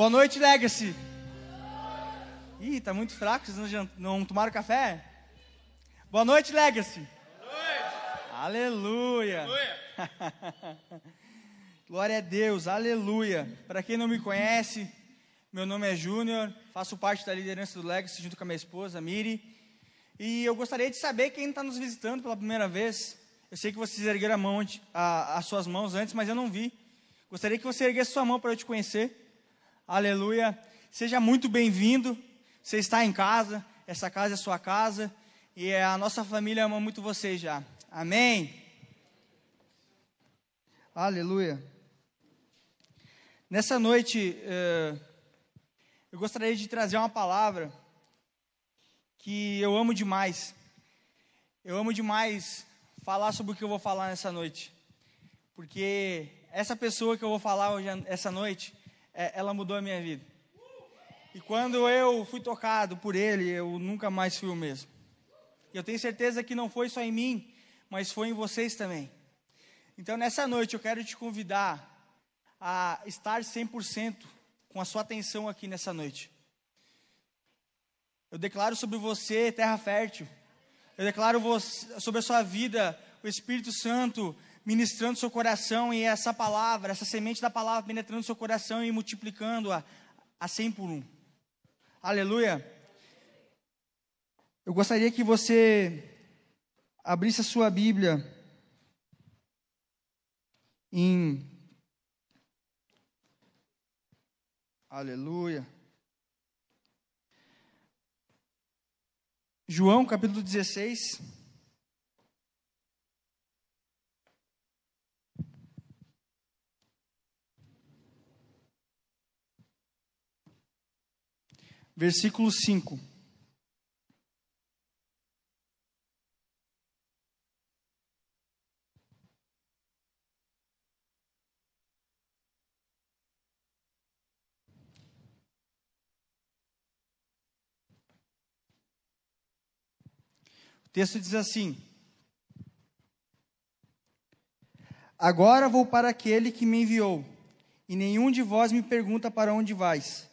Boa noite, Legacy. Ih, tá muito fraco, vocês não, não tomaram café? Boa noite, Legacy. Boa noite. Aleluia. Glória a Deus, aleluia. Para quem não me conhece, meu nome é Júnior, faço parte da liderança do Legacy junto com a minha esposa, Miri. E eu gostaria de saber quem está nos visitando pela primeira vez. Eu sei que vocês ergueram a mão, a- as suas mãos antes, mas eu não vi. Gostaria que você erguesse sua mão para eu te conhecer. Aleluia. Seja muito bem-vindo. Você está em casa, essa casa é sua casa. E a nossa família ama muito você já. Amém. Aleluia. Nessa noite, eh, eu gostaria de trazer uma palavra que eu amo demais. Eu amo demais falar sobre o que eu vou falar nessa noite. Porque essa pessoa que eu vou falar hoje, essa noite, eh, ela mudou a minha vida. E quando eu fui tocado por ele, eu nunca mais fui o mesmo. Eu tenho certeza que não foi só em mim, mas foi em vocês também. Então, nessa noite, eu quero te convidar a estar 100% com a sua atenção aqui nessa noite. Eu declaro sobre você terra fértil. Eu declaro sobre a sua vida o Espírito Santo ministrando seu coração e essa palavra, essa semente da palavra penetrando seu coração e multiplicando-a a 100 por um. Aleluia. Eu gostaria que você abrisse a sua Bíblia em Aleluia. João capítulo 16. Versículo 5. O texto diz assim: Agora vou para aquele que me enviou, e nenhum de vós me pergunta para onde vais.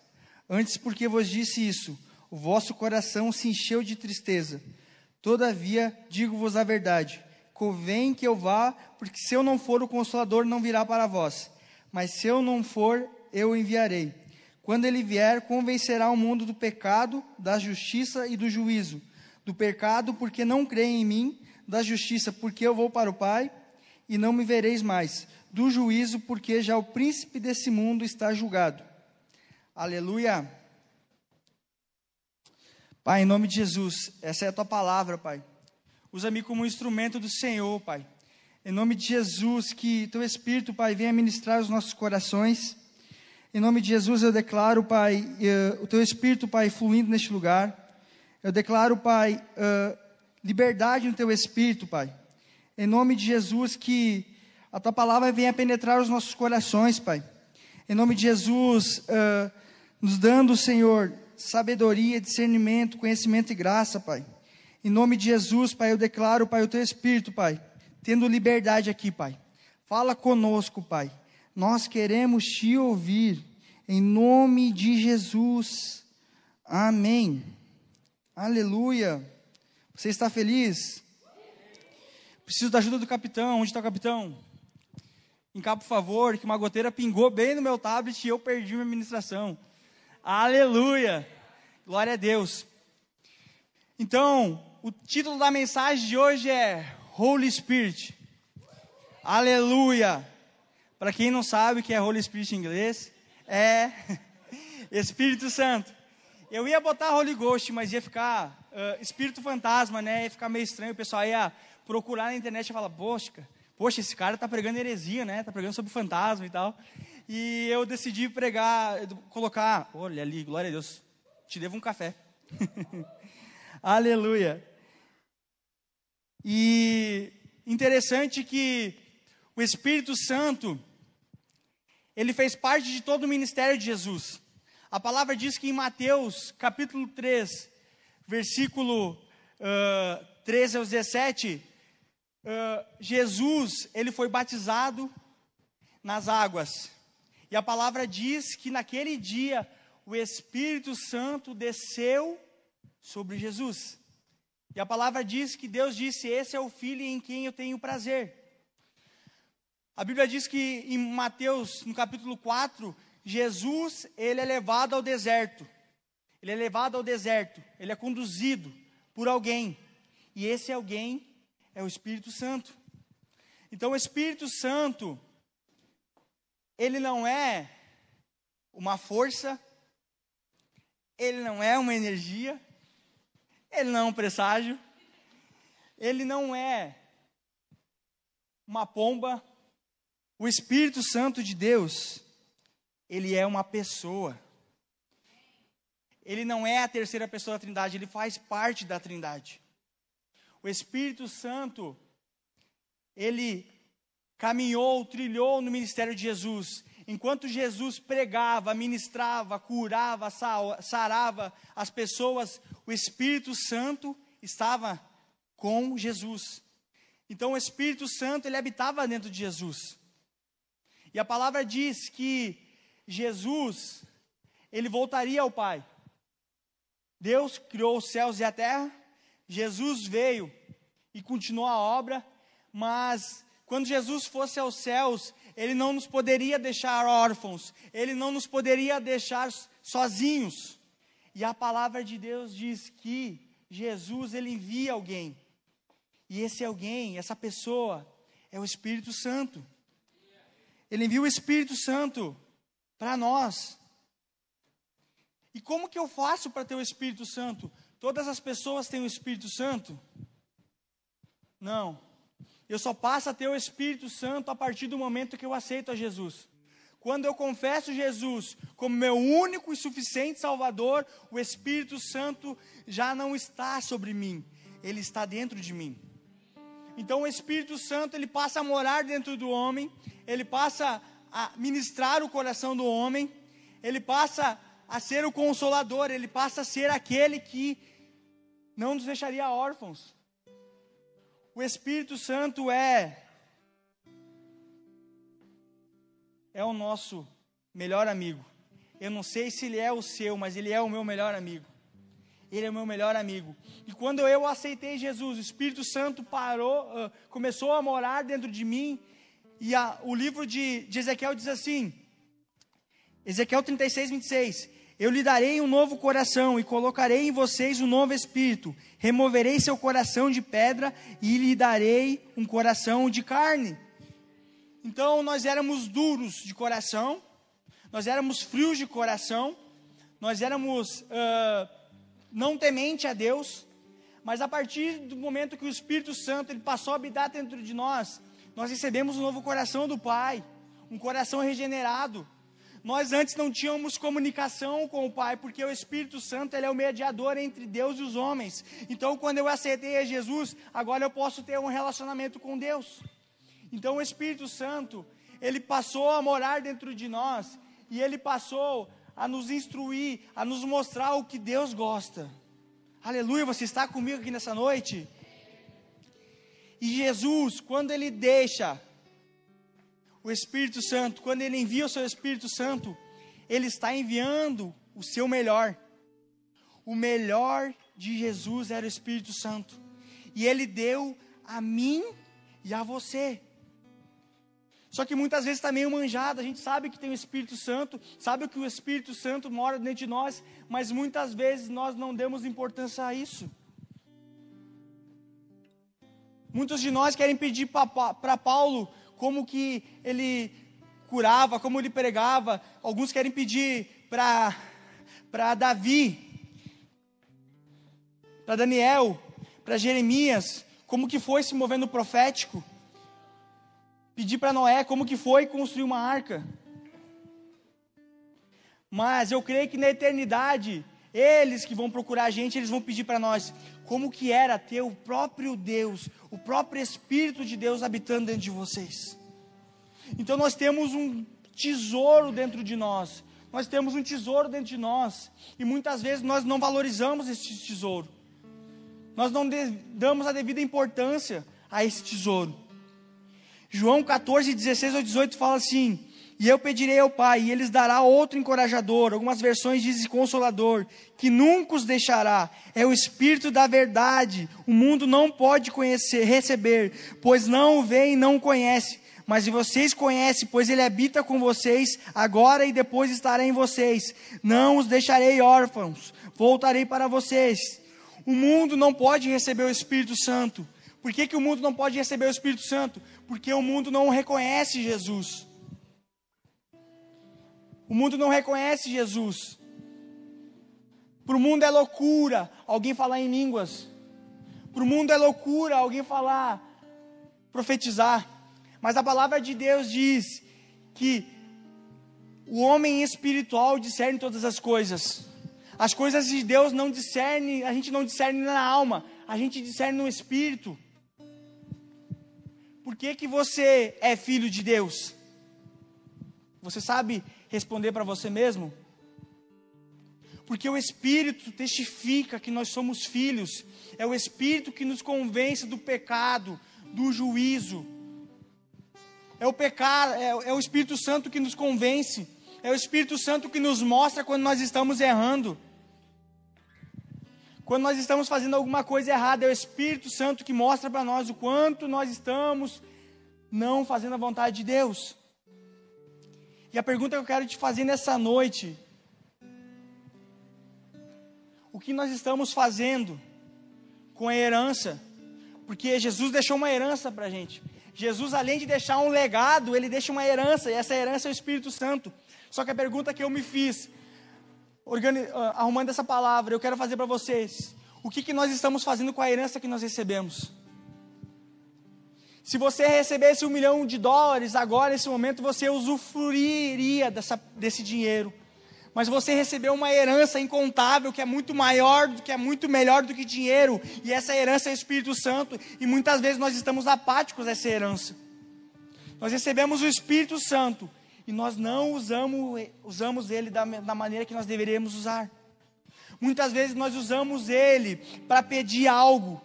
Antes, porque vos disse isso, o vosso coração se encheu de tristeza. Todavia, digo-vos a verdade: convém que eu vá, porque se eu não for, o Consolador não virá para vós. Mas se eu não for, eu o enviarei. Quando ele vier, convencerá o mundo do pecado, da justiça e do juízo. Do pecado, porque não creem em mim, da justiça, porque eu vou para o Pai e não me vereis mais. Do juízo, porque já o príncipe desse mundo está julgado. Aleluia. Pai, em nome de Jesus, essa é a tua palavra, Pai. Usa-me como um instrumento do Senhor, Pai. Em nome de Jesus, que teu Espírito, Pai, venha ministrar os nossos corações. Em nome de Jesus, eu declaro, Pai, eh, o teu Espírito, Pai, fluindo neste lugar. Eu declaro, Pai, eh, liberdade no teu Espírito, Pai. Em nome de Jesus, que a tua palavra venha penetrar os nossos corações, Pai. Em nome de Jesus, eh, nos dando, Senhor, sabedoria, discernimento, conhecimento e graça, Pai. Em nome de Jesus, Pai, eu declaro, Pai, o teu Espírito, Pai, tendo liberdade aqui, Pai. Fala conosco, Pai. Nós queremos te ouvir. Em nome de Jesus. Amém. Aleluia. Você está feliz? Preciso da ajuda do capitão. Onde está o capitão? Cá, por favor, que uma goteira pingou bem no meu tablet e eu perdi minha administração. Aleluia. Glória a Deus. Então, o título da mensagem de hoje é Holy Spirit. Aleluia. Para quem não sabe o que é Holy Spirit em inglês, é Espírito Santo. Eu ia botar Holy Ghost, mas ia ficar uh, Espírito Fantasma, né? Ia ficar meio estranho. O pessoal ia procurar na internet e falar, poxa, poxa, esse cara tá pregando heresia, né? Tá pregando sobre fantasma e tal. E eu decidi pregar, colocar, olha ali, glória a Deus, te devo um café. Aleluia. E interessante que o Espírito Santo, ele fez parte de todo o ministério de Jesus. A palavra diz que em Mateus, capítulo 3, versículo uh, 13 ao 17, uh, Jesus, ele foi batizado nas águas. E a palavra diz que naquele dia o Espírito Santo desceu sobre Jesus. E a palavra diz que Deus disse: Esse é o filho em quem eu tenho prazer. A Bíblia diz que em Mateus, no capítulo 4, Jesus, ele é levado ao deserto. Ele é levado ao deserto, ele é conduzido por alguém. E esse alguém é o Espírito Santo. Então, o Espírito Santo, ele não é uma força, ele não é uma energia, ele não é um presságio, ele não é uma pomba. O Espírito Santo de Deus, ele é uma pessoa. Ele não é a terceira pessoa da Trindade, ele faz parte da Trindade. O Espírito Santo, ele caminhou, trilhou no ministério de Jesus. Enquanto Jesus pregava, ministrava, curava, sarava as pessoas, o Espírito Santo estava com Jesus. Então o Espírito Santo ele habitava dentro de Jesus. E a palavra diz que Jesus ele voltaria ao Pai. Deus criou os céus e a terra, Jesus veio e continuou a obra, mas quando Jesus fosse aos céus, ele não nos poderia deixar órfãos, ele não nos poderia deixar sozinhos. E a palavra de Deus diz que Jesus ele envia alguém. E esse alguém, essa pessoa, é o Espírito Santo. Ele envia o Espírito Santo para nós. E como que eu faço para ter o Espírito Santo? Todas as pessoas têm o Espírito Santo? Não. Eu só passo a ter o Espírito Santo a partir do momento que eu aceito a Jesus. Quando eu confesso Jesus como meu único e suficiente Salvador, o Espírito Santo já não está sobre mim, ele está dentro de mim. Então o Espírito Santo ele passa a morar dentro do homem, ele passa a ministrar o coração do homem, ele passa a ser o consolador, ele passa a ser aquele que não nos deixaria órfãos. O Espírito Santo é é o nosso melhor amigo. Eu não sei se ele é o seu, mas ele é o meu melhor amigo. Ele é o meu melhor amigo. E quando eu aceitei Jesus, o Espírito Santo parou, uh, começou a morar dentro de mim. E a, o livro de, de Ezequiel diz assim: Ezequiel 36, 26. Eu lhe darei um novo coração e colocarei em vocês um novo espírito. Removerei seu coração de pedra e lhe darei um coração de carne. Então nós éramos duros de coração, nós éramos frios de coração, nós éramos uh, não temente a Deus, mas a partir do momento que o Espírito Santo ele passou a habitar dentro de nós, nós recebemos um novo coração do Pai, um coração regenerado nós antes não tínhamos comunicação com o Pai, porque o Espírito Santo ele é o mediador entre Deus e os homens. Então, quando eu aceitei a Jesus, agora eu posso ter um relacionamento com Deus. Então, o Espírito Santo, ele passou a morar dentro de nós e ele passou a nos instruir, a nos mostrar o que Deus gosta. Aleluia, você está comigo aqui nessa noite? E Jesus, quando ele deixa o Espírito Santo, quando ele envia o seu Espírito Santo, ele está enviando o seu melhor. O melhor de Jesus era o Espírito Santo. E ele deu a mim e a você. Só que muitas vezes está meio manjado, a gente sabe que tem o Espírito Santo, sabe que o Espírito Santo mora dentro de nós, mas muitas vezes nós não demos importância a isso. Muitos de nós querem pedir para Paulo como que ele curava, como ele pregava. Alguns querem pedir para Davi, para Daniel, para Jeremias, como que foi se movendo profético. Pedir para Noé como que foi construir uma arca. Mas eu creio que na eternidade, eles que vão procurar a gente, eles vão pedir para nós como que era ter o próprio Deus, o próprio Espírito de Deus habitando dentro de vocês. Então nós temos um tesouro dentro de nós. Nós temos um tesouro dentro de nós. E muitas vezes nós não valorizamos esse tesouro. Nós não damos a devida importância a esse tesouro. João 14, 16 ou 18 fala assim: E eu pedirei ao Pai, e eles dará outro encorajador, algumas versões dizem consolador, que nunca os deixará. É o Espírito da verdade. O mundo não pode conhecer, receber, pois não o vê e não o conhece. Mas vocês conhecem, pois ele habita com vocês, agora e depois estará em vocês. Não os deixarei órfãos, voltarei para vocês. O mundo não pode receber o Espírito Santo. Por que, que o mundo não pode receber o Espírito Santo? Porque o mundo não reconhece Jesus. O mundo não reconhece Jesus. Para o mundo é loucura alguém falar em línguas. Para o mundo é loucura alguém falar, profetizar. Mas a palavra de Deus diz que o homem espiritual discerne todas as coisas. As coisas de Deus não discerne, a gente não discerne na alma, a gente discerne no espírito. Por que, que você é filho de Deus? Você sabe responder para você mesmo? Porque o Espírito testifica que nós somos filhos, é o Espírito que nos convence do pecado, do juízo. É o pecado, é, é o Espírito Santo que nos convence, é o Espírito Santo que nos mostra quando nós estamos errando. Quando nós estamos fazendo alguma coisa errada, é o Espírito Santo que mostra para nós o quanto nós estamos não fazendo a vontade de Deus. E a pergunta que eu quero te fazer nessa noite: o que nós estamos fazendo com a herança? Porque Jesus deixou uma herança para a gente. Jesus, além de deixar um legado, ele deixa uma herança, e essa herança é o Espírito Santo. Só que a pergunta que eu me fiz, ah, arrumando essa palavra, eu quero fazer para vocês: o que, que nós estamos fazendo com a herança que nós recebemos? Se você recebesse um milhão de dólares agora, nesse momento, você usufruiria dessa, desse dinheiro. Mas você recebeu uma herança incontável que é muito maior, que é muito melhor do que dinheiro. E essa herança é o Espírito Santo. E muitas vezes nós estamos apáticos a essa herança. Nós recebemos o Espírito Santo e nós não usamos, usamos ele da, da maneira que nós deveríamos usar. Muitas vezes nós usamos ele para pedir algo,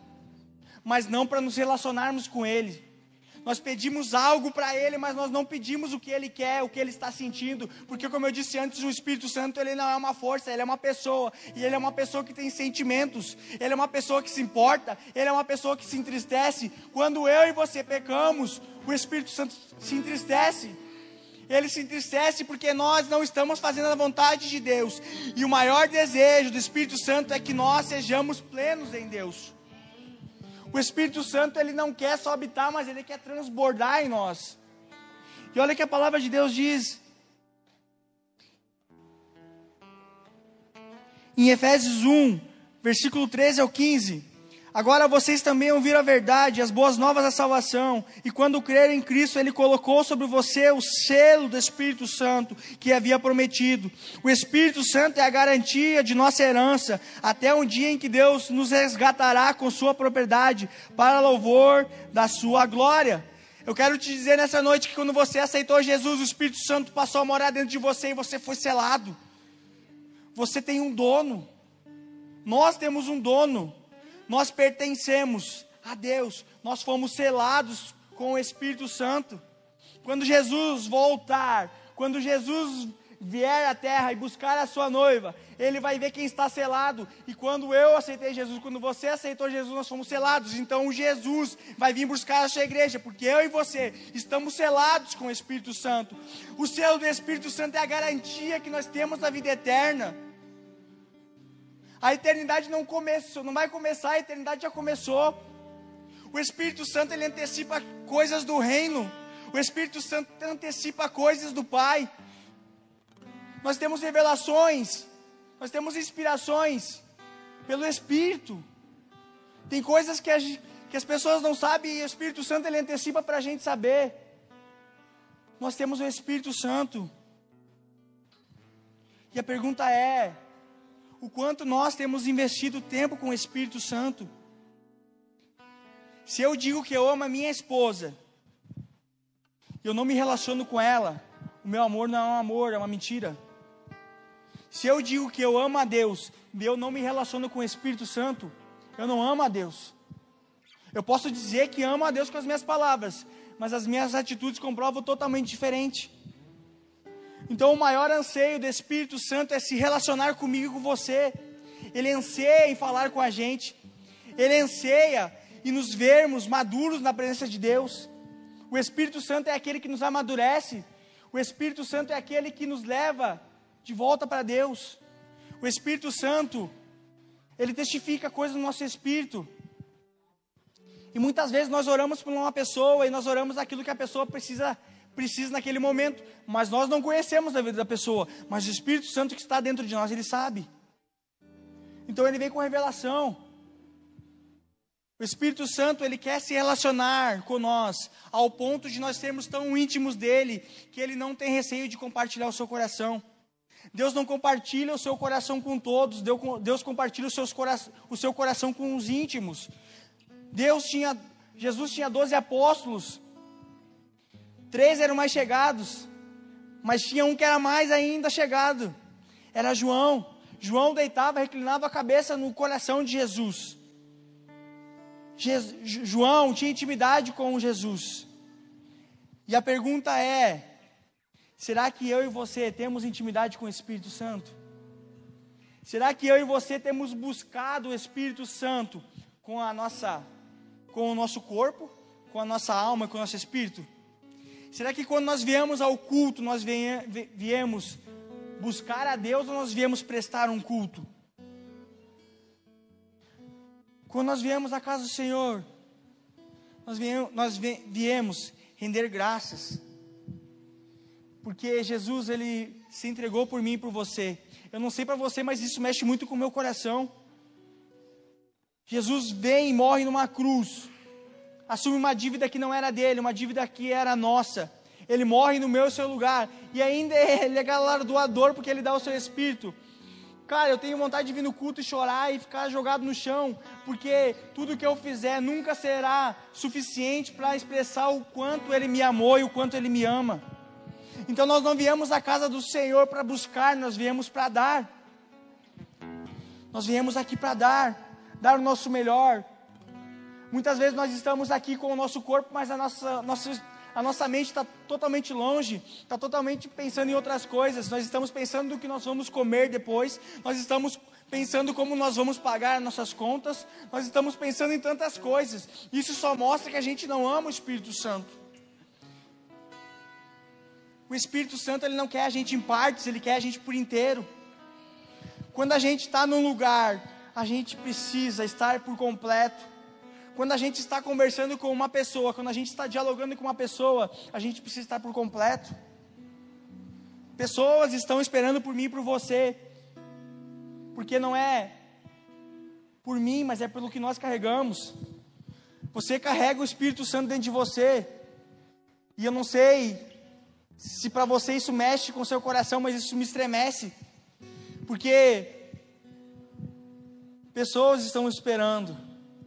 mas não para nos relacionarmos com ele. Nós pedimos algo para Ele, mas nós não pedimos o que Ele quer, o que Ele está sentindo, porque como eu disse antes, o Espírito Santo ele não é uma força, ele é uma pessoa, e ele é uma pessoa que tem sentimentos, ele é uma pessoa que se importa, ele é uma pessoa que se entristece. Quando eu e você pecamos, o Espírito Santo se entristece. Ele se entristece porque nós não estamos fazendo a vontade de Deus. E o maior desejo do Espírito Santo é que nós sejamos plenos em Deus. O Espírito Santo, ele não quer só habitar, mas ele quer transbordar em nós. E olha que a palavra de Deus diz. Em Efésios 1, versículo 13 ao 15. Agora vocês também ouviram a verdade, as boas novas da salvação, e quando creram em Cristo, Ele colocou sobre você o selo do Espírito Santo que havia prometido. O Espírito Santo é a garantia de nossa herança, até um dia em que Deus nos resgatará com Sua propriedade, para louvor da Sua glória. Eu quero te dizer nessa noite que quando você aceitou Jesus, o Espírito Santo passou a morar dentro de você e você foi selado. Você tem um dono. Nós temos um dono. Nós pertencemos a Deus, nós fomos selados com o Espírito Santo. Quando Jesus voltar, quando Jesus vier à terra e buscar a sua noiva, ele vai ver quem está selado. E quando eu aceitei Jesus, quando você aceitou Jesus, nós fomos selados. Então Jesus vai vir buscar a sua igreja, porque eu e você estamos selados com o Espírito Santo. O selo do Espírito Santo é a garantia que nós temos da vida eterna. A eternidade não começou, não vai começar, a eternidade já começou. O Espírito Santo ele antecipa coisas do reino. O Espírito Santo antecipa coisas do Pai. Nós temos revelações, nós temos inspirações pelo Espírito. Tem coisas que, a, que as pessoas não sabem e o Espírito Santo ele antecipa para a gente saber. Nós temos o Espírito Santo. E a pergunta é: o quanto nós temos investido tempo com o Espírito Santo. Se eu digo que eu amo a minha esposa, eu não me relaciono com ela, o meu amor não é um amor, é uma mentira. Se eu digo que eu amo a Deus, e eu não me relaciono com o Espírito Santo, eu não amo a Deus. Eu posso dizer que amo a Deus com as minhas palavras, mas as minhas atitudes comprovam totalmente diferente. Então, o maior anseio do Espírito Santo é se relacionar comigo e com você. Ele anseia em falar com a gente. Ele anseia em nos vermos maduros na presença de Deus. O Espírito Santo é aquele que nos amadurece. O Espírito Santo é aquele que nos leva de volta para Deus. O Espírito Santo, ele testifica coisas no nosso espírito. E muitas vezes nós oramos por uma pessoa e nós oramos aquilo que a pessoa precisa precisa naquele momento, mas nós não conhecemos a vida da pessoa, mas o Espírito Santo que está dentro de nós, ele sabe. Então ele vem com revelação. O Espírito Santo, ele quer se relacionar com nós, ao ponto de nós sermos tão íntimos dele, que ele não tem receio de compartilhar o seu coração. Deus não compartilha o seu coração com todos, Deus compartilha seus o seu coração com os íntimos. Deus tinha, Jesus tinha doze apóstolos, três eram mais chegados, mas tinha um que era mais ainda chegado, era João. João deitava, reclinava a cabeça no coração de Jesus. João tinha intimidade com Jesus. E a pergunta é: será que eu e você temos intimidade com o Espírito Santo? Será que eu e você temos buscado o Espírito Santo com a nossa com o nosso corpo, com a nossa alma, com o nosso espírito? Será que quando nós viemos ao culto, nós viemos buscar a Deus ou nós viemos prestar um culto? Quando nós viemos à casa do Senhor, nós viemos, nós viemos render graças, porque Jesus ele se entregou por mim e por você. Eu não sei para você, mas isso mexe muito com o meu coração. Jesus vem e morre numa cruz, assume uma dívida que não era dele, uma dívida que era nossa. Ele morre no meu e seu lugar, e ainda ele é galardoador porque ele dá o seu espírito. Cara, eu tenho vontade de vir no culto e chorar e ficar jogado no chão, porque tudo que eu fizer nunca será suficiente para expressar o quanto Ele me amou e o quanto Ele me ama. Então nós não viemos à casa do Senhor para buscar, nós viemos para dar. Nós viemos aqui para dar dar o nosso melhor. Muitas vezes nós estamos aqui com o nosso corpo, mas a nossa, nossa, a nossa mente está totalmente longe, está totalmente pensando em outras coisas. Nós estamos pensando no que nós vamos comer depois, nós estamos pensando como nós vamos pagar nossas contas, nós estamos pensando em tantas coisas. Isso só mostra que a gente não ama o Espírito Santo. O Espírito Santo ele não quer a gente em partes, ele quer a gente por inteiro. Quando a gente está num lugar a gente precisa estar por completo. Quando a gente está conversando com uma pessoa, quando a gente está dialogando com uma pessoa, a gente precisa estar por completo. Pessoas estão esperando por mim e por você, porque não é por mim, mas é pelo que nós carregamos. Você carrega o Espírito Santo dentro de você, e eu não sei se para você isso mexe com o seu coração, mas isso me estremece, porque Pessoas estão esperando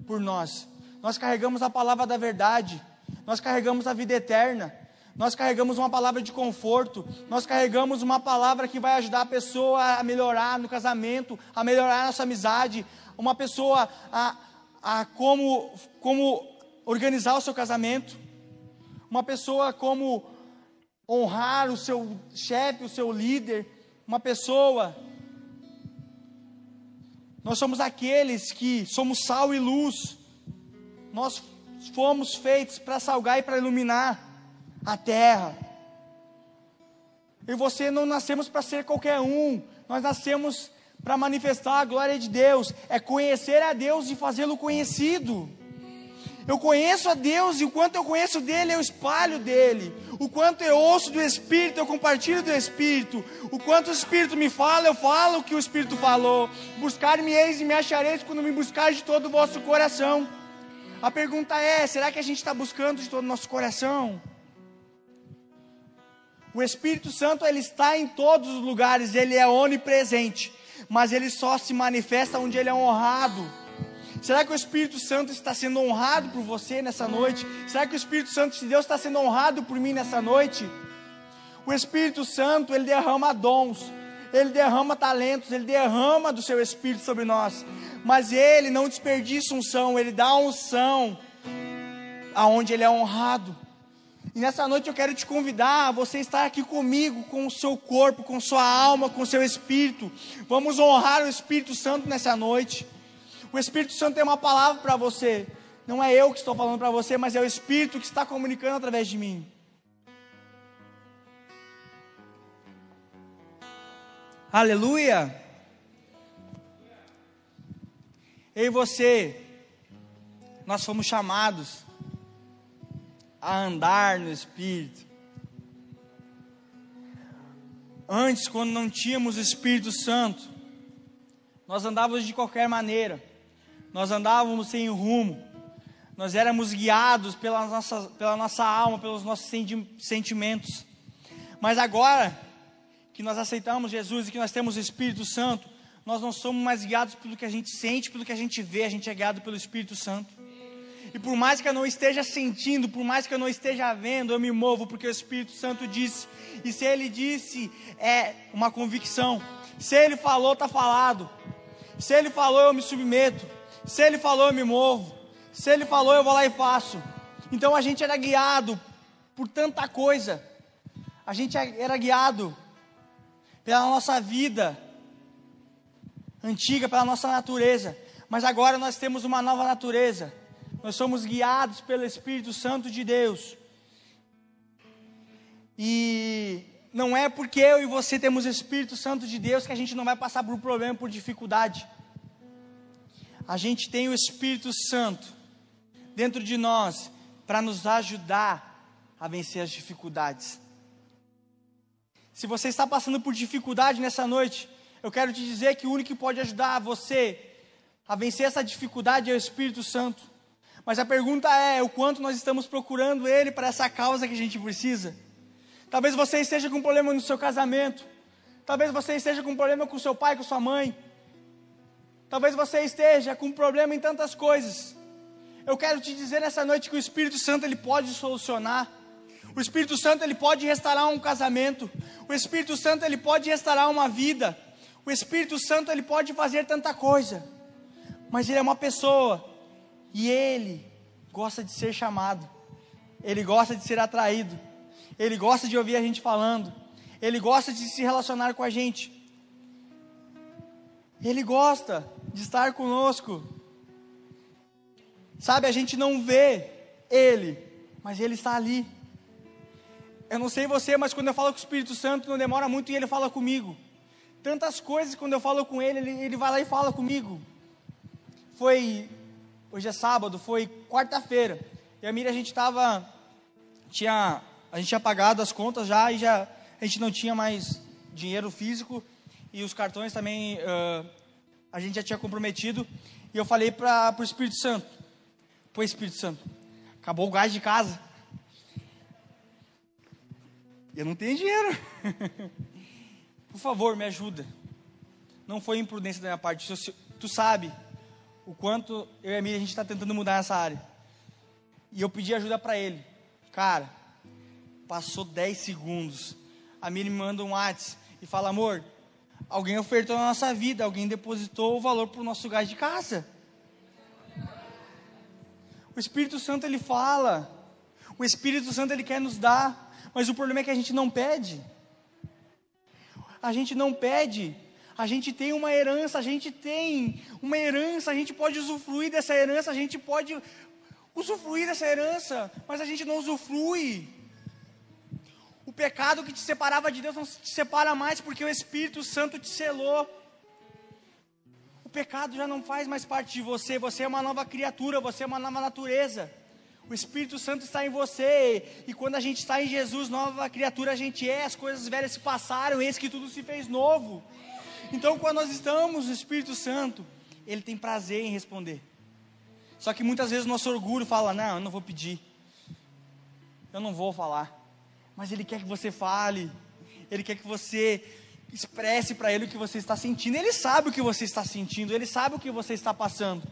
por nós. Nós carregamos a palavra da verdade. Nós carregamos a vida eterna. Nós carregamos uma palavra de conforto. Nós carregamos uma palavra que vai ajudar a pessoa a melhorar no casamento, a melhorar a nossa amizade. Uma pessoa a, a como, como organizar o seu casamento. Uma pessoa como honrar o seu chefe, o seu líder. Uma pessoa nós somos aqueles que somos sal e luz. Nós fomos feitos para salgar e para iluminar a terra. Eu e você não nascemos para ser qualquer um. Nós nascemos para manifestar a glória de Deus. É conhecer a Deus e fazê-lo conhecido. Eu conheço a Deus e o quanto eu conheço dele, eu espalho dele. O quanto eu ouço do Espírito, eu compartilho do Espírito. O quanto o Espírito me fala, eu falo o que o Espírito falou. Buscar-me-eis e me achareis quando me buscar de todo o vosso coração. A pergunta é: será que a gente está buscando de todo o nosso coração? O Espírito Santo ele está em todos os lugares, ele é onipresente, mas ele só se manifesta onde ele é honrado. Será que o Espírito Santo está sendo honrado por você nessa noite? Será que o Espírito Santo de Deus está sendo honrado por mim nessa noite? O Espírito Santo, ele derrama dons, ele derrama talentos, ele derrama do seu Espírito sobre nós. Mas ele não desperdiça unção, ele dá unção aonde ele é honrado. E nessa noite eu quero te convidar você estar aqui comigo, com o seu corpo, com sua alma, com o seu espírito. Vamos honrar o Espírito Santo nessa noite. O Espírito Santo tem uma palavra para você. Não é eu que estou falando para você, mas é o Espírito que está comunicando através de mim. Aleluia! Eu e você, nós fomos chamados a andar no Espírito. Antes, quando não tínhamos o Espírito Santo, nós andávamos de qualquer maneira, nós andávamos sem rumo, nós éramos guiados pela nossa, pela nossa alma, pelos nossos sentimentos. Mas agora que nós aceitamos Jesus e que nós temos o Espírito Santo, nós não somos mais guiados pelo que a gente sente, pelo que a gente vê, a gente é guiado pelo Espírito Santo. E por mais que eu não esteja sentindo, por mais que eu não esteja vendo, eu me movo porque o Espírito Santo disse. E se ele disse, é uma convicção. Se ele falou, está falado. Se ele falou, eu me submeto. Se ele falou, eu me movo. Se ele falou, eu vou lá e faço. Então a gente era guiado por tanta coisa. A gente era guiado pela nossa vida antiga, pela nossa natureza. Mas agora nós temos uma nova natureza nós somos guiados pelo Espírito Santo de Deus. E não é porque eu e você temos Espírito Santo de Deus que a gente não vai passar por problema, por dificuldade. A gente tem o Espírito Santo dentro de nós para nos ajudar a vencer as dificuldades. Se você está passando por dificuldade nessa noite, eu quero te dizer que o único que pode ajudar você a vencer essa dificuldade é o Espírito Santo. Mas a pergunta é: o quanto nós estamos procurando Ele para essa causa que a gente precisa? Talvez você esteja com um problema no seu casamento. Talvez você esteja com um problema com seu pai, com sua mãe. Talvez você esteja com um problema em tantas coisas. Eu quero te dizer nessa noite que o Espírito Santo ele pode solucionar. O Espírito Santo ele pode restaurar um casamento. O Espírito Santo ele pode restaurar uma vida. O Espírito Santo ele pode fazer tanta coisa. Mas ele é uma pessoa e ele gosta de ser chamado, ele gosta de ser atraído, ele gosta de ouvir a gente falando, ele gosta de se relacionar com a gente, ele gosta de estar conosco. Sabe, a gente não vê ele, mas ele está ali. Eu não sei você, mas quando eu falo com o Espírito Santo, não demora muito e ele fala comigo. Tantas coisas quando eu falo com ele, ele, ele vai lá e fala comigo. Foi hoje é sábado, foi quarta-feira. E a Miriam, a gente estava, tinha, a gente tinha pagado as contas já e já a gente não tinha mais dinheiro físico e os cartões também uh, a gente já tinha comprometido. E eu falei para o Espírito Santo, pô Espírito Santo, acabou o gás de casa. Eu não tenho dinheiro. Por favor, me ajuda. Não foi imprudência da minha parte. Tu sabe o quanto eu e a Miriam a gente está tentando mudar essa área. E eu pedi ajuda para ele. Cara, passou 10 segundos. A Miriam me manda um WhatsApp e fala: Amor, alguém ofertou na nossa vida, alguém depositou o valor para o nosso gás de casa. O Espírito Santo ele fala. O Espírito Santo ele quer nos dar, mas o problema é que a gente não pede. A gente não pede a gente tem uma herança, a gente tem uma herança, a gente pode usufruir dessa herança, a gente pode usufruir dessa herança, mas a gente não usufrui. O pecado que te separava de Deus não te separa mais porque o Espírito Santo te selou. O pecado já não faz mais parte de você, você é uma nova criatura, você é uma nova natureza. O Espírito Santo está em você, e quando a gente está em Jesus, nova criatura a gente é, as coisas velhas se passaram, eis que tudo se fez novo. Então, quando nós estamos no Espírito Santo, Ele tem prazer em responder. Só que muitas vezes o nosso orgulho fala: Não, eu não vou pedir, eu não vou falar. Mas Ele quer que você fale, Ele quer que você expresse para Ele o que você está sentindo. Ele sabe o que você está sentindo, Ele sabe o que você está passando.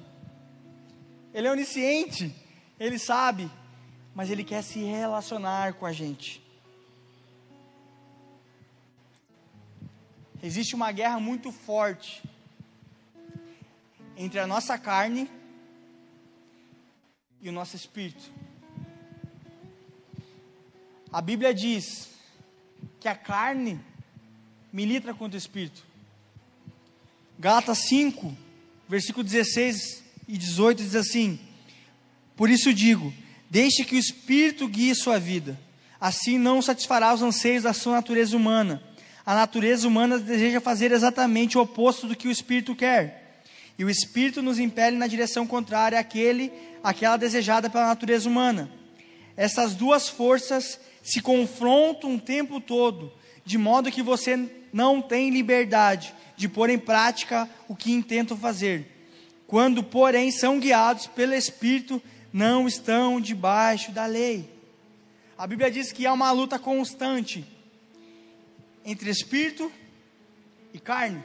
Ele é onisciente, Ele sabe, mas Ele quer se relacionar com a gente. existe uma guerra muito forte entre a nossa carne e o nosso espírito. A Bíblia diz que a carne milita contra o espírito. Gálatas 5, versículo 16 e 18 diz assim: Por isso digo, deixe que o espírito guie sua vida. Assim não satisfará os anseios da sua natureza humana. A natureza humana deseja fazer exatamente o oposto do que o espírito quer. E o espírito nos impele na direção contrária àquele, àquela desejada pela natureza humana. Essas duas forças se confrontam o tempo todo, de modo que você não tem liberdade de pôr em prática o que intentam fazer. Quando, porém, são guiados pelo Espírito, não estão debaixo da lei. A Bíblia diz que há uma luta constante entre espírito e carne.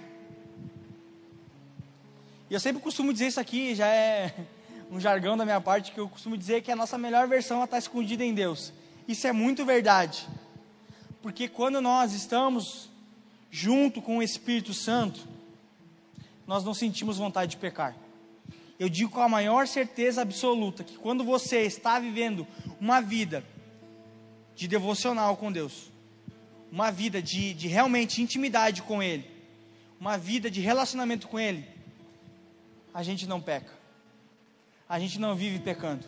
E eu sempre costumo dizer isso aqui, já é um jargão da minha parte, que eu costumo dizer que a nossa melhor versão está escondida em Deus. Isso é muito verdade. Porque quando nós estamos junto com o Espírito Santo, nós não sentimos vontade de pecar. Eu digo com a maior certeza absoluta que quando você está vivendo uma vida de devocional com Deus, uma vida de, de realmente intimidade com Ele, uma vida de relacionamento com Ele, a gente não peca, a gente não vive pecando,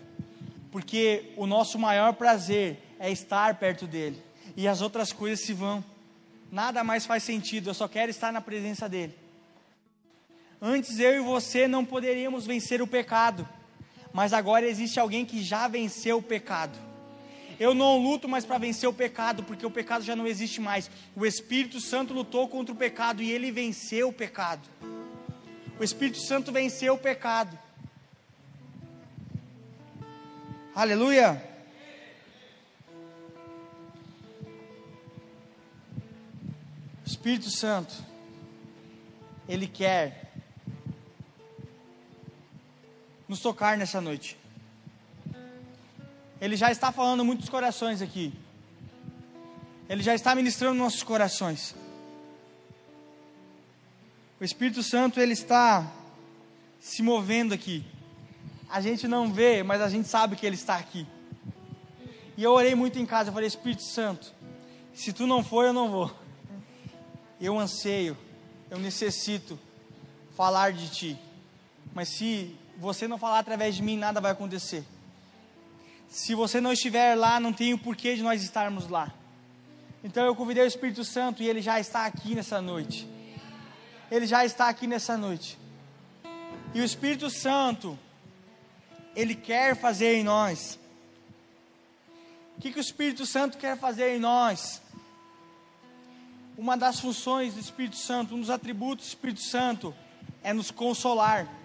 porque o nosso maior prazer é estar perto dEle, e as outras coisas se vão, nada mais faz sentido, eu só quero estar na presença dEle. Antes eu e você não poderíamos vencer o pecado, mas agora existe alguém que já venceu o pecado. Eu não luto mais para vencer o pecado, porque o pecado já não existe mais. O Espírito Santo lutou contra o pecado e ele venceu o pecado. O Espírito Santo venceu o pecado. Aleluia. Espírito Santo, ele quer nos tocar nessa noite. Ele já está falando muitos corações aqui. Ele já está ministrando nossos corações. O Espírito Santo ele está se movendo aqui. A gente não vê, mas a gente sabe que ele está aqui. E eu orei muito em casa, eu falei: Espírito Santo, se tu não for, eu não vou. Eu anseio, eu necessito falar de ti. Mas se você não falar através de mim, nada vai acontecer. Se você não estiver lá, não tem o porquê de nós estarmos lá. Então eu convidei o Espírito Santo e ele já está aqui nessa noite. Ele já está aqui nessa noite. E o Espírito Santo, ele quer fazer em nós. O que, que o Espírito Santo quer fazer em nós? Uma das funções do Espírito Santo, um dos atributos do Espírito Santo, é nos consolar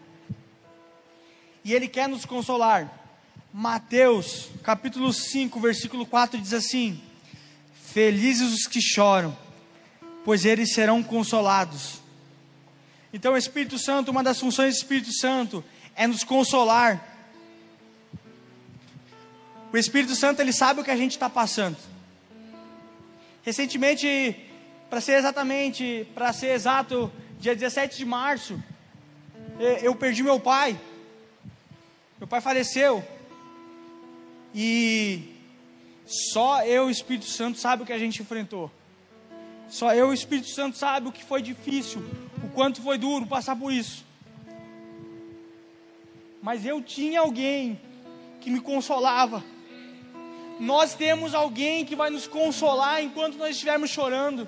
e Ele quer nos consolar. Mateus, capítulo 5, versículo 4 diz assim: Felizes os que choram, pois eles serão consolados. Então, o Espírito Santo, uma das funções do Espírito Santo é nos consolar. O Espírito Santo, ele sabe o que a gente está passando. Recentemente, para ser exatamente, para ser exato, dia 17 de março, eu perdi meu pai. Meu pai faleceu. E só eu e o Espírito Santo sabe o que a gente enfrentou. Só eu e o Espírito Santo sabe o que foi difícil, o quanto foi duro passar por isso. Mas eu tinha alguém que me consolava. Nós temos alguém que vai nos consolar enquanto nós estivermos chorando.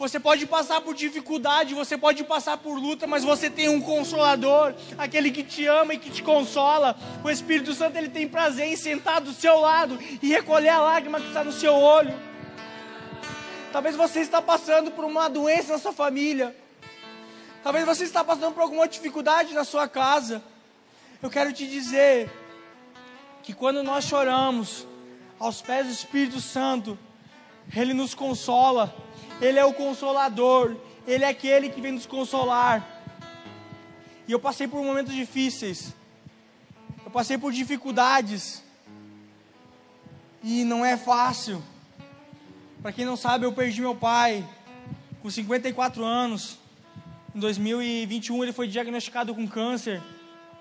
Você pode passar por dificuldade, você pode passar por luta, mas você tem um consolador, aquele que te ama e que te consola. O Espírito Santo ele tem prazer em sentar do seu lado e recolher a lágrima que está no seu olho. Talvez você está passando por uma doença na sua família. Talvez você está passando por alguma dificuldade na sua casa. Eu quero te dizer que quando nós choramos aos pés do Espírito Santo, ele nos consola ele é o consolador, Ele é aquele que vem nos consolar. E eu passei por momentos difíceis, eu passei por dificuldades, e não é fácil. Para quem não sabe, eu perdi meu pai com 54 anos. Em 2021 ele foi diagnosticado com câncer,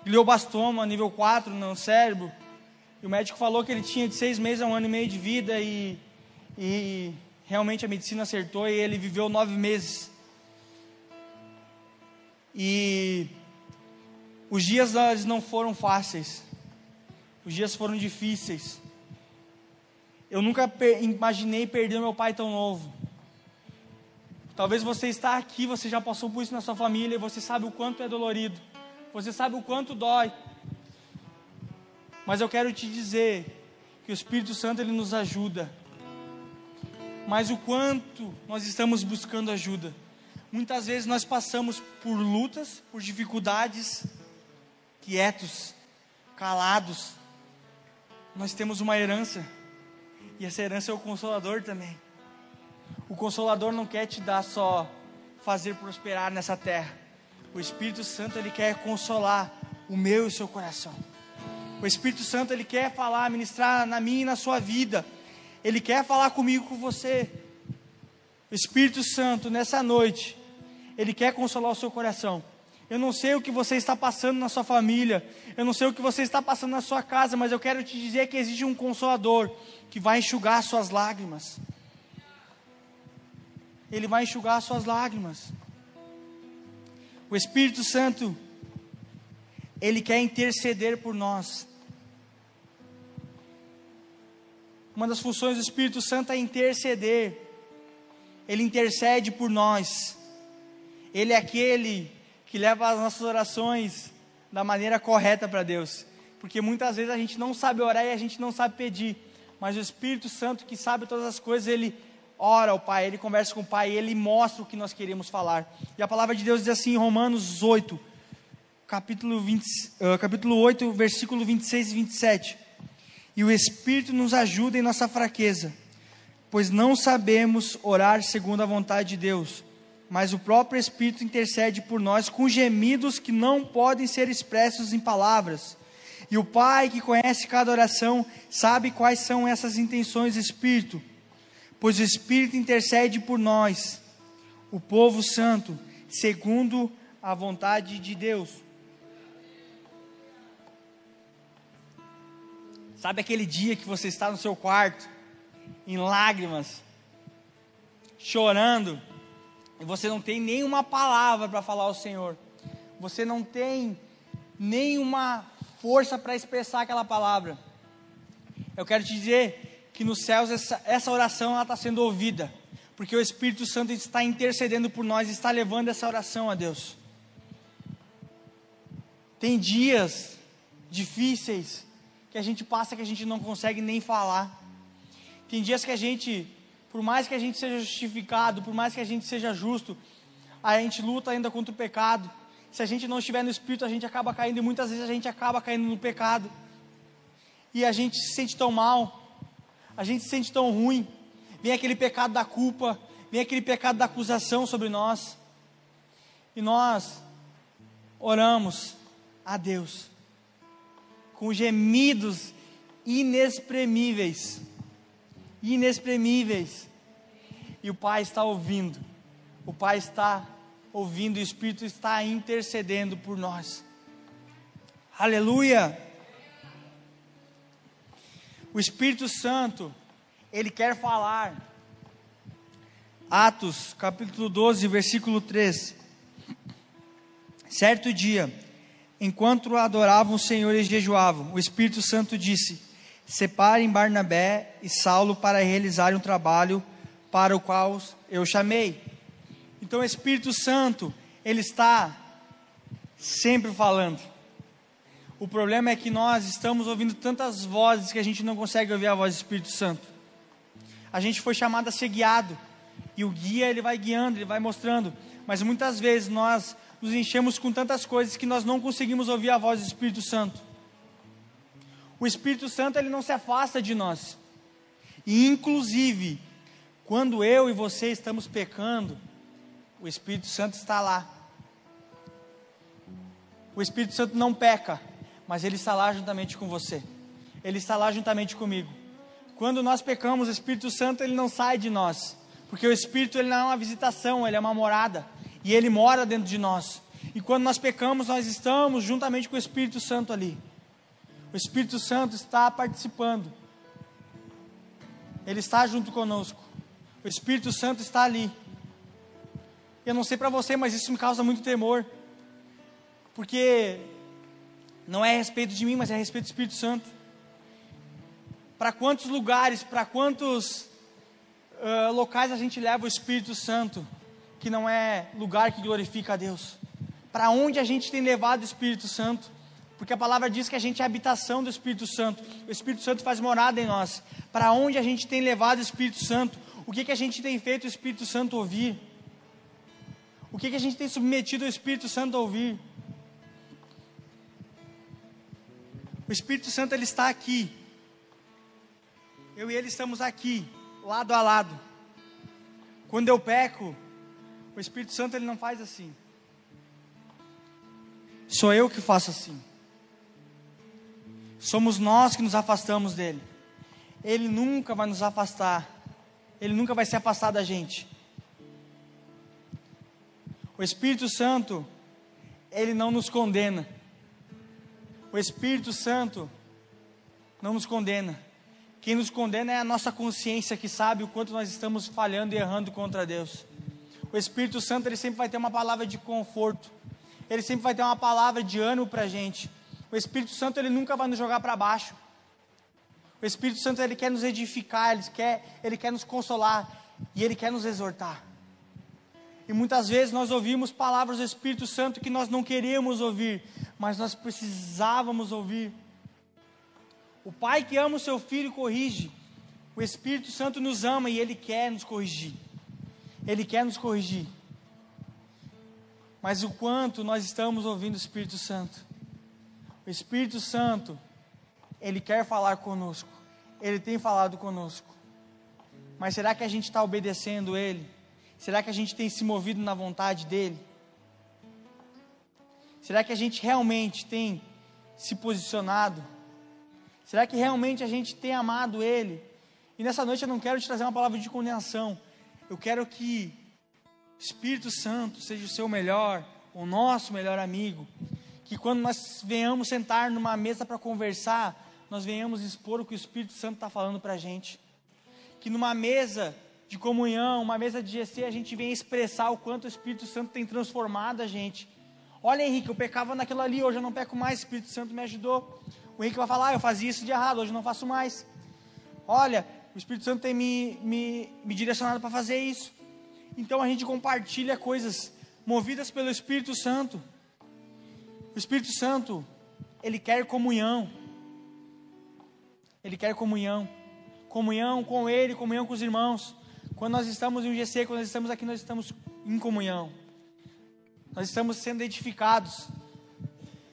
gliobastoma nível 4 no cérebro. E o médico falou que ele tinha de seis meses a um ano e meio de vida e e realmente a medicina acertou e ele viveu nove meses. E os dias não foram fáceis, os dias foram difíceis. Eu nunca imaginei perder meu pai tão novo. Talvez você está aqui, você já passou por isso na sua família, você sabe o quanto é dolorido, você sabe o quanto dói. Mas eu quero te dizer que o Espírito Santo ele nos ajuda. Mas o quanto nós estamos buscando ajuda. Muitas vezes nós passamos por lutas, por dificuldades, quietos, calados. Nós temos uma herança, e essa herança é o Consolador também. O Consolador não quer te dar só fazer prosperar nessa terra. O Espírito Santo ele quer consolar o meu e o seu coração. O Espírito Santo ele quer falar, ministrar na minha e na sua vida. Ele quer falar comigo com você. O Espírito Santo nessa noite, ele quer consolar o seu coração. Eu não sei o que você está passando na sua família, eu não sei o que você está passando na sua casa, mas eu quero te dizer que existe um consolador que vai enxugar suas lágrimas. Ele vai enxugar suas lágrimas. O Espírito Santo, ele quer interceder por nós. Uma das funções do Espírito Santo é interceder. Ele intercede por nós. Ele é aquele que leva as nossas orações da maneira correta para Deus. Porque muitas vezes a gente não sabe orar e a gente não sabe pedir. Mas o Espírito Santo que sabe todas as coisas, ele ora ao Pai, ele conversa com o Pai, ele mostra o que nós queremos falar. E a palavra de Deus diz assim em Romanos 8, capítulo, 20, uh, capítulo 8, versículo 26 e 27. E o Espírito nos ajuda em nossa fraqueza, pois não sabemos orar segundo a vontade de Deus, mas o próprio Espírito intercede por nós com gemidos que não podem ser expressos em palavras. E o Pai, que conhece cada oração, sabe quais são essas intenções do Espírito pois o Espírito intercede por nós, o povo santo, segundo a vontade de Deus. Sabe aquele dia que você está no seu quarto, em lágrimas, chorando, e você não tem nenhuma palavra para falar ao Senhor, você não tem nenhuma força para expressar aquela palavra. Eu quero te dizer que nos céus essa, essa oração está sendo ouvida, porque o Espírito Santo está intercedendo por nós, está levando essa oração a Deus. Tem dias difíceis que a gente passa que a gente não consegue nem falar. Tem dias que a gente, por mais que a gente seja justificado, por mais que a gente seja justo, a gente luta ainda contra o pecado. Se a gente não estiver no Espírito, a gente acaba caindo e muitas vezes a gente acaba caindo no pecado. E a gente se sente tão mal a gente se sente tão ruim, vem aquele pecado da culpa, vem aquele pecado da acusação sobre nós, e nós oramos a Deus com gemidos inexprimíveis, inexprimíveis, e o Pai está ouvindo, o Pai está ouvindo, o Espírito está intercedendo por nós. Aleluia! O Espírito Santo, ele quer falar. Atos, capítulo 12, versículo 3. Certo dia, enquanto adoravam o Senhor e jejuavam, o Espírito Santo disse: Separem Barnabé e Saulo para realizarem um trabalho para o qual eu chamei. Então o Espírito Santo, ele está sempre falando. O problema é que nós estamos ouvindo tantas vozes que a gente não consegue ouvir a voz do Espírito Santo. A gente foi chamado a ser guiado. E o guia, ele vai guiando, ele vai mostrando. Mas muitas vezes nós nos enchemos com tantas coisas que nós não conseguimos ouvir a voz do Espírito Santo. O Espírito Santo, ele não se afasta de nós. E inclusive, quando eu e você estamos pecando, o Espírito Santo está lá. O Espírito Santo não peca mas Ele está lá juntamente com você. Ele está lá juntamente comigo. Quando nós pecamos, o Espírito Santo ele não sai de nós, porque o Espírito ele não é uma visitação, ele é uma morada e ele mora dentro de nós. E quando nós pecamos, nós estamos juntamente com o Espírito Santo ali. O Espírito Santo está participando. Ele está junto conosco. O Espírito Santo está ali. Eu não sei para você, mas isso me causa muito temor. Porque não é a respeito de mim, mas é a respeito do Espírito Santo. Para quantos lugares, para quantos uh, locais a gente leva o Espírito Santo, que não é lugar que glorifica a Deus? Para onde a gente tem levado o Espírito Santo? Porque a palavra diz que a gente é a habitação do Espírito Santo. O Espírito Santo faz morada em nós. Para onde a gente tem levado o Espírito Santo? O que, que a gente tem feito o Espírito Santo ouvir? O que, que a gente tem submetido o Espírito Santo a ouvir? O Espírito Santo ele está aqui. Eu e ele estamos aqui, lado a lado. Quando eu peco, o Espírito Santo ele não faz assim. Sou eu que faço assim. Somos nós que nos afastamos dele. Ele nunca vai nos afastar. Ele nunca vai se afastar da gente. O Espírito Santo, ele não nos condena. O Espírito Santo não nos condena. Quem nos condena é a nossa consciência que sabe o quanto nós estamos falhando e errando contra Deus. O Espírito Santo ele sempre vai ter uma palavra de conforto. Ele sempre vai ter uma palavra de ânimo para a gente. O Espírito Santo ele nunca vai nos jogar para baixo. O Espírito Santo ele quer nos edificar, ele quer, ele quer nos consolar e ele quer nos exortar. E muitas vezes nós ouvimos palavras do Espírito Santo que nós não queríamos ouvir, mas nós precisávamos ouvir. O pai que ama o seu filho corrige. O Espírito Santo nos ama e ele quer nos corrigir. Ele quer nos corrigir. Mas o quanto nós estamos ouvindo o Espírito Santo? O Espírito Santo, ele quer falar conosco. Ele tem falado conosco. Mas será que a gente está obedecendo Ele? Será que a gente tem se movido na vontade dEle? Será que a gente realmente tem se posicionado? Será que realmente a gente tem amado Ele? E nessa noite eu não quero te trazer uma palavra de condenação. Eu quero que Espírito Santo seja o seu melhor, o nosso melhor amigo. Que quando nós venhamos sentar numa mesa para conversar, nós venhamos expor o que o Espírito Santo está falando para a gente. Que numa mesa de comunhão, uma mesa de GC, a gente venha expressar o quanto o Espírito Santo tem transformado a gente. Olha, Henrique, eu pecava naquilo ali, hoje eu não peco mais, o Espírito Santo me ajudou. O Henrique vai falar, ah, eu fazia isso de errado, hoje eu não faço mais. Olha, o Espírito Santo tem me, me, me direcionado para fazer isso. Então a gente compartilha coisas movidas pelo Espírito Santo. O Espírito Santo, ele quer comunhão. Ele quer comunhão. Comunhão com Ele, comunhão com os irmãos. Quando nós estamos em um GC, quando nós estamos aqui, nós estamos em comunhão. Nós estamos sendo edificados.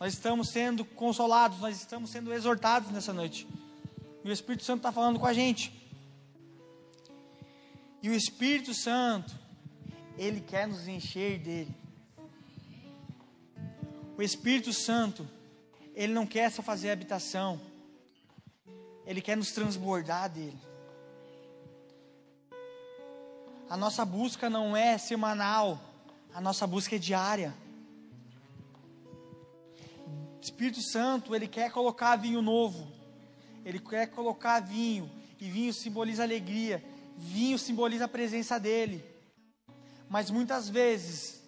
Nós estamos sendo consolados. Nós estamos sendo exortados nessa noite. E o Espírito Santo está falando com a gente. E o Espírito Santo, ele quer nos encher dele. O Espírito Santo, ele não quer só fazer habitação. Ele quer nos transbordar dele. A nossa busca não é semanal, a nossa busca é diária. O Espírito Santo, ele quer colocar vinho novo. Ele quer colocar vinho, e vinho simboliza alegria, vinho simboliza a presença dele. Mas muitas vezes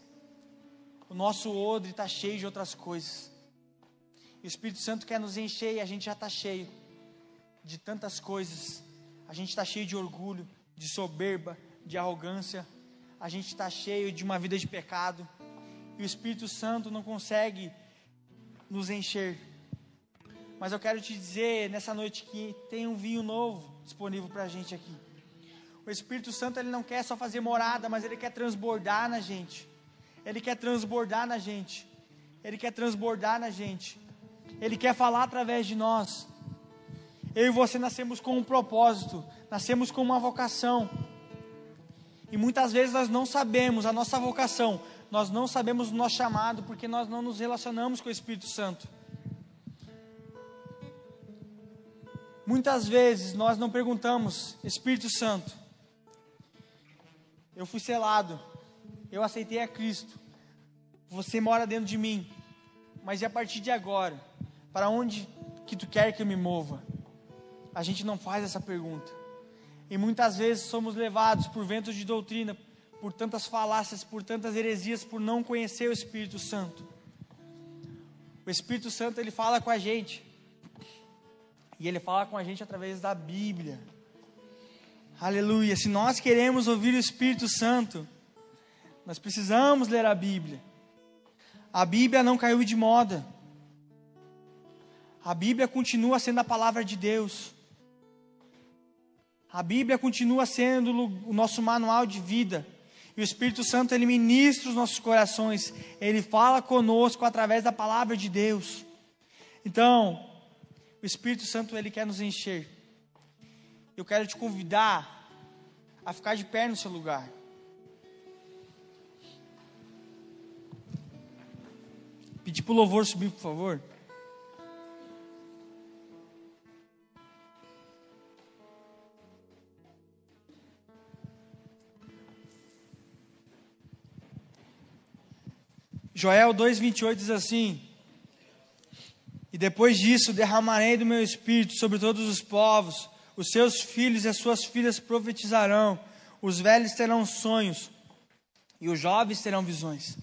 o nosso odre está cheio de outras coisas. E o Espírito Santo quer nos encher e a gente já está cheio de tantas coisas. A gente está cheio de orgulho, de soberba, de arrogância. A gente está cheio de uma vida de pecado. E o Espírito Santo não consegue nos encher. Mas eu quero te dizer nessa noite que tem um vinho novo disponível para a gente aqui. O Espírito Santo ele não quer só fazer morada, mas ele quer transbordar na gente. Ele quer transbordar na gente. Ele quer transbordar na gente. Ele quer falar através de nós. Eu e você nascemos com um propósito, nascemos com uma vocação. E muitas vezes nós não sabemos a nossa vocação, nós não sabemos o nosso chamado porque nós não nos relacionamos com o Espírito Santo. Muitas vezes nós não perguntamos, Espírito Santo, eu fui selado, eu aceitei a Cristo, você mora dentro de mim, mas e a partir de agora, para onde que tu quer que eu me mova? A gente não faz essa pergunta. E muitas vezes somos levados por ventos de doutrina, por tantas falácias, por tantas heresias, por não conhecer o Espírito Santo. O Espírito Santo ele fala com a gente. E ele fala com a gente através da Bíblia. Aleluia. Se nós queremos ouvir o Espírito Santo, nós precisamos ler a Bíblia. A Bíblia não caiu de moda. A Bíblia continua sendo a palavra de Deus. A Bíblia continua sendo o nosso manual de vida. E o Espírito Santo ele ministra os nossos corações. Ele fala conosco através da palavra de Deus. Então, o Espírito Santo ele quer nos encher. Eu quero te convidar a ficar de pé no seu lugar. Pedir para o louvor subir, por favor. Joel 2,28 diz assim: E depois disso derramarei do meu espírito sobre todos os povos, os seus filhos e as suas filhas profetizarão, os velhos terão sonhos e os jovens terão visões.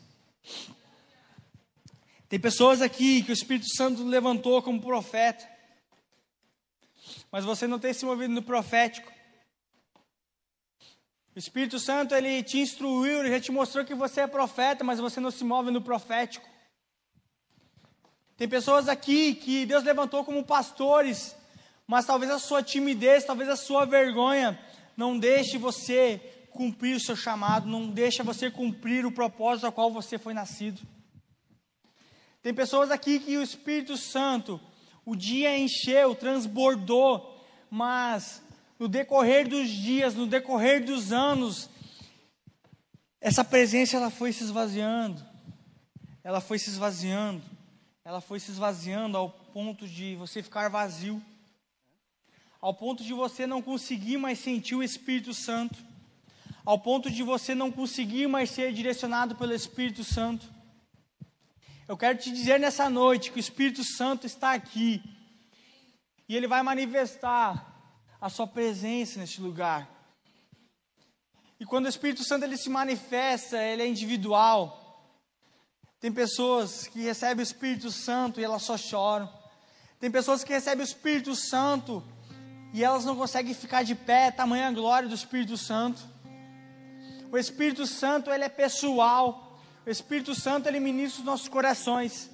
Tem pessoas aqui que o Espírito Santo levantou como profeta, mas você não tem se movido no profético. O Espírito Santo, ele te instruiu, ele já te mostrou que você é profeta, mas você não se move no profético. Tem pessoas aqui que Deus levantou como pastores, mas talvez a sua timidez, talvez a sua vergonha não deixe você cumprir o seu chamado, não deixe você cumprir o propósito ao qual você foi nascido. Tem pessoas aqui que o Espírito Santo, o dia encheu, transbordou, mas no decorrer dos dias, no decorrer dos anos, essa presença ela foi se esvaziando. Ela foi se esvaziando. Ela foi se esvaziando ao ponto de você ficar vazio. Ao ponto de você não conseguir mais sentir o Espírito Santo. Ao ponto de você não conseguir mais ser direcionado pelo Espírito Santo. Eu quero te dizer nessa noite que o Espírito Santo está aqui. E ele vai manifestar a sua presença neste lugar. E quando o Espírito Santo ele se manifesta, ele é individual. Tem pessoas que recebem o Espírito Santo e elas só choram. Tem pessoas que recebem o Espírito Santo e elas não conseguem ficar de pé, tamanha glória do Espírito Santo. O Espírito Santo, ele é pessoal. O Espírito Santo, ele ministra os nossos corações.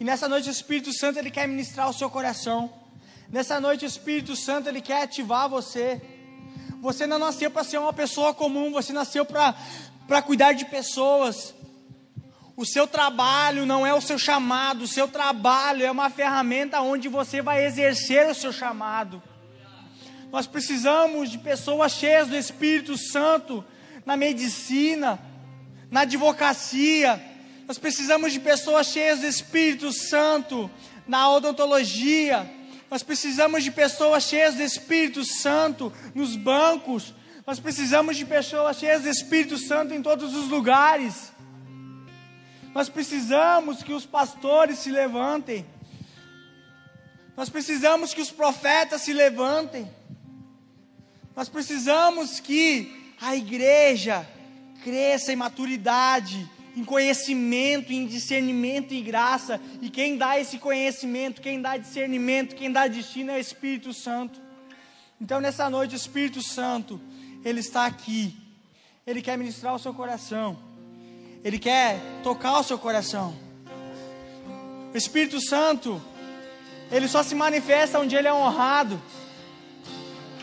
E nessa noite o Espírito Santo, ele quer ministrar o seu coração. Nessa noite o Espírito Santo ele quer ativar você. Você não nasceu para ser uma pessoa comum, você nasceu para cuidar de pessoas. O seu trabalho não é o seu chamado, o seu trabalho é uma ferramenta onde você vai exercer o seu chamado. Nós precisamos de pessoas cheias do Espírito Santo na medicina, na advocacia. Nós precisamos de pessoas cheias do Espírito Santo na odontologia nós precisamos de pessoas cheias do Espírito Santo nos bancos. Nós precisamos de pessoas cheias do Espírito Santo em todos os lugares. Nós precisamos que os pastores se levantem. Nós precisamos que os profetas se levantem. Nós precisamos que a igreja cresça em maturidade, em conhecimento, em discernimento e graça. E quem dá esse conhecimento, quem dá discernimento, quem dá destino é o Espírito Santo. Então nessa noite o Espírito Santo, ele está aqui. Ele quer ministrar o seu coração. Ele quer tocar o seu coração. O Espírito Santo, ele só se manifesta onde ele é honrado.